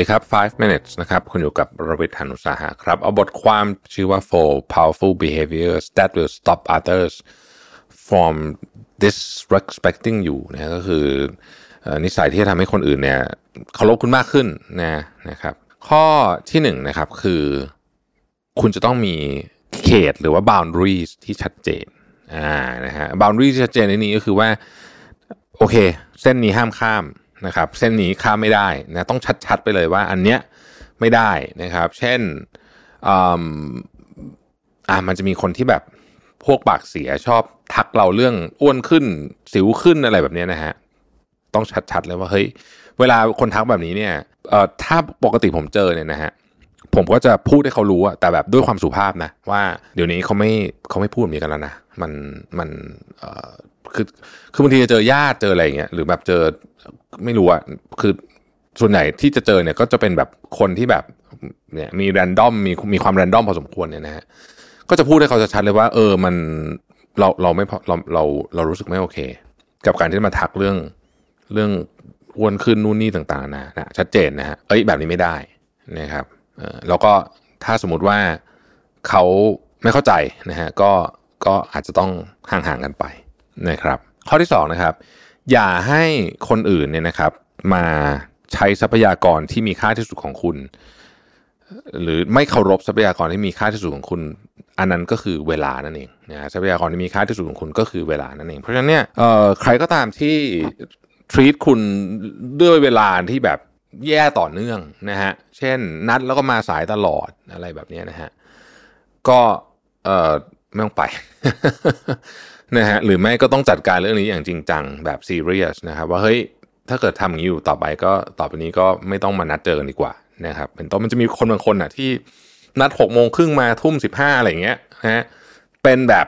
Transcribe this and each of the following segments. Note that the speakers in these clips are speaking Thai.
ดีครับ 5 minutes นะครับ คุณอยู่กับรวิทยานุสาหะครับ เอาบทความชื่อว่า four powerful behaviors that will stop others from disrespecting you นะก็คือนิสัยที่จะทำให้คนอื่นเนี่ยเคารพคุณมากขึ้นนะนะครับ ข้อที่หนึ่งนะครับคือ คุณจะต้องมีเขตหรือว่า boundaries ที่ชัดเจนอ่านะฮะ boundaries ที่ชัดเจนในนี้ก็คือว่า โอเค เส้นนี้ห้ามข้าม นะครับเส้นนี้ข้ามไม่ได้นะต้องชัดๆไปเลยว่าอันเนี้ยไม่ได้นะครับ เช่นอ่ามันจะมีคนที่แบบพวกปากเสียชอบทักเราเรื่องอ้วนขึ้นสิวขึ้นอะไรแบบเนี้ยนะฮะต้องชัดๆเลยว่าเฮ้ยเวลาคนทักแบบนี้เนี่ยเอ่อถ้าปกติผมเจอเนี่ยนะฮะ ผมก็จะพูดให้เขารู้อะแต่แบบด้วยความสุภาพนะ ว่าเดี๋ยวนี้เขาไม่เขาไม่พูดแบบนี้กันแล้วนะมันมันเอ่อคือคือบางทีจะเจอญาติเจออะไรอย่างเงี้ยหรือแบบเจอไม่รู้อะคือส่วนใหญ่ที่จะเจอเนี่ยก็จะเป็นแบบคนที่แบบเนี่ยมีแรนดอมมีมีความแรนดอมพอสมควรเนี่ยนะฮะก็จะพูดให้เขาชัดเลยว่า เออมันเราเราไม่เราเราเรารู้สึกไม่โอเค กับการที่มาทักเรื่องเรื่องอ้วนขึ้นนู่นนี่ต่างๆนะนะชัดเจนนะฮะเอ้ยแบบนี้ไม่ได้นะครับ แล้วก็ถ้าสมมติว่าเขาไม่เข้าใจนะฮะก็ก็อาจจะต้องห่างๆกันไปนะครับ ข้อที่สองนะครับ อย่าให้คนอื่นเนี่ยนะครับ มาใช้ทรัพยากรที่มีค่าที่สุดของคุณ หรือไม่เคารพทรัพยากรที่มีค่าที่สุดของคุณ อันนั้นก็คือเวลานั่นเองนะทรัพยากรที่มีค่าที่สุดของคุณก็คือเวลานั่นเองเพราะฉะนั้นเนี่ยเอ่อใครก็ตามที่ treat คุณด้วยเวลาที่แบบ แย่ต่อเนื่องนะฮะ เช่นนัดแล้วก็มาสายตลอดอะไรแบบนี้นะฮะ ก็เออไม่ต้องไปนะฮะหรือไม่ก็ต้องจัดการเรื่องนี้อย่างจริงจังแบบซีเรียสนะครับว่าเฮ้ยถ้าเกิดทำอย่างนี้อยู่ต่อไปก็ต่อไปนี้ก็ไม่ต้องมานัดเจอกันดีกว่านะครับเป็นต้นมันจะมีคนบางคนอะที่นัดหกโมงครึ่งมาทุ่มสิบห้าอะไรอย่างเงี้ยนะฮะเป็นแบบ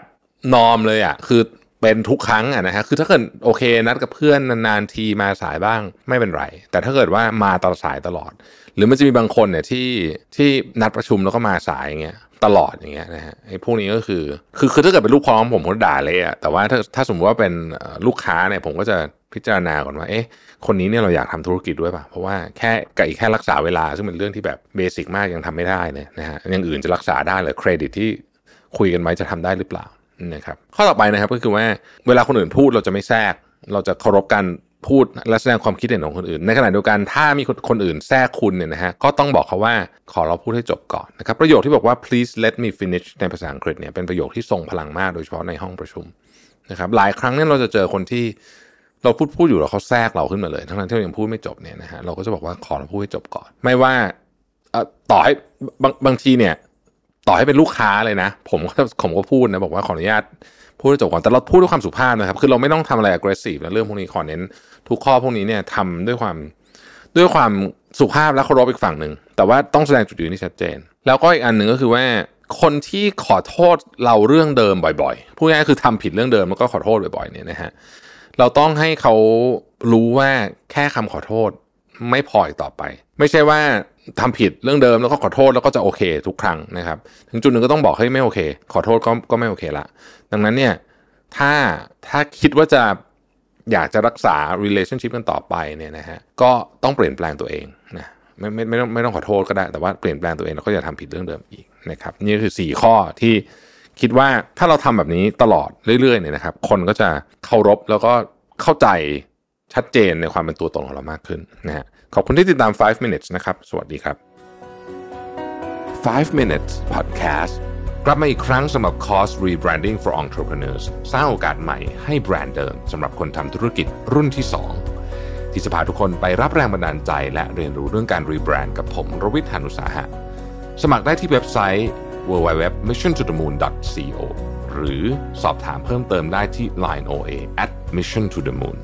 นอมเลยอะ คือ เป็นทุกครั้งอะนะฮะ คือถ้าเกิดโอเคนัดกับเพื่อนนานๆทีมาสายบ้างไม่เป็นไร แต่ถ้าเกิดว่ามาตลอดสายตลอด หรือมันจะมีบางคนเนี่ยที่ที่นัดประชุมแล้วก็มาสายอย่างเงี้ยตลอดอย่างเงี้ยนะฮะไอ้พวกนี้ก็คือคือคือถ้าเกิดเป็นลูกพ้องผมก็ด่าเลยอะแต่ว่าถ้าถ้าสมมติว่าเป็นลูกค้าเนี่ยผมก็จะพิจารณาก่อนว่าเอ๊ะคนนี้เนี่ยเราอยากทำธุรกิจด้วยป่ะเพราะว่าแค่กับอีกแค่รักษาเวลา ซึ่งเป็นเรื่องที่แบบเบสิกมากยังทำไม่ได้เลยนะฮะอย่างอื่นจะรักษาได้เลยเครดิตที่คุยกันไว้จะทำได้หรือเปล่า นะครับข้อต่อไปนะครับก็คือว่าเวลาคนอื่นพูดเราจะไม่แทรก เราจะเคารพการพูดและแสดงความคิดเห็นของคนอื่น ในขณะเดียวกันถ้ามีคนคนอื่นแทรกคุณเนี่ยนะฮะก็ต้องบอกเขาว่าขอเราพูดให้จบก่อนนะครับประโยคที่บอกว่า please let me finish ในภาษาอังกฤษเนี่ยเป็นประโยคที่ทรงพลังมากโดยเฉพาะในห้องประชุมนะครับหลายครั้งเนี่ยเราจะเจอคนที่เราพูดพูดอยู่แล้วเขาแทรกเราขึ้นมาเลย ทั้งนั้นที่เรายังพูดไม่จบเนี่ยนะฮะเราก็จะบอกว่าขอเราพูดให้จบก่อน ไม่ว่าต่อให้บางบางทีเนี่ย ต่อให้เป็นลูกค้าเลยนะ ผมก็ผมก็พูดนะบอกว่าขออนุญาตพูดจบก่อนแต่เราพูดด้วยความสุภาพนะครับ คือเราไม่ต้องทำอะไร aggressive นะเรื่องพวกนี้ขอเน้น ทุกข้อพวกนี้เนี่ยทำด้วยความด้วยความสุภาพและเคารพอีกฝั่งหนึ่งแต่ว่าต้องแสดงจุดยืนที่ชัดเจน แล้วก็อีกอันหนึ่งก็คือว่าคนที่ขอโทษเราเรื่องเดิมบ่อยๆพูดง่ายๆคือทำผิดเรื่องเดิมแล้วก็ขอโทษบ่อยๆเนี่ยนะฮะเราต้องให้เขารู้ว่าแค่คำขอโทษ ไม่พออีกต่อไป ไม่ใช่ว่าทำผิดเรื่องเดิมแล้วก็ขอโทษแล้วก็จะโอเค ทุกครั้งนะครับ ถึงจุดหนึ่งก็ต้องบอกให้ไม่โอเค ขอโทษก็ก็ไม่โอเคละ ดังนั้นเนี่ยถ้าถ้าคิดว่าจะอยากจะรักษา relationship กันต่อไปเนี่ยนะฮะก็ต้องเปลี่ยนแปลงตัวเองนะไม่ไม่ไม่ต้องไม่ต้องขอโทษก็ได้แต่ว่าเปลี่ยนแปลงตัวเองแล้วก็อย่าทำผิดเรื่องเดิมอีกนะครับนี่คือ 4 ข้อที่คิดว่าถ้าเราทำแบบนี้ตลอดเรื่อยๆเนี่ยนะครับ คนก็จะเคารพแล้วก็เข้าใจ ชัดเจนในความเป็นตัวตนของเรามากขึ้นนะฮะขอบคุณที่ติดตาม 5 minutes นะครับ สวัสดีครับ 5 minutes podcast กลับมาอีกครั้งสำหรับคอร์ส rebranding for entrepreneurs สร้างโอกาสใหม่ให้แบรนด์เดิมสำหรับคนทำธุรกิจรุ่นที่ 2 ที่จะพาทุกคนไปรับแรงบันดาลใจ และเรียนรู้เรื่องการรีแบรนด์กับผมรวิทยานุสาหะ สมัครได้ที่เว็บไซต์ www.missiontothemoon.co หรือสอบถามเพิ่มเติมได้ที่ line oa at mission to the moon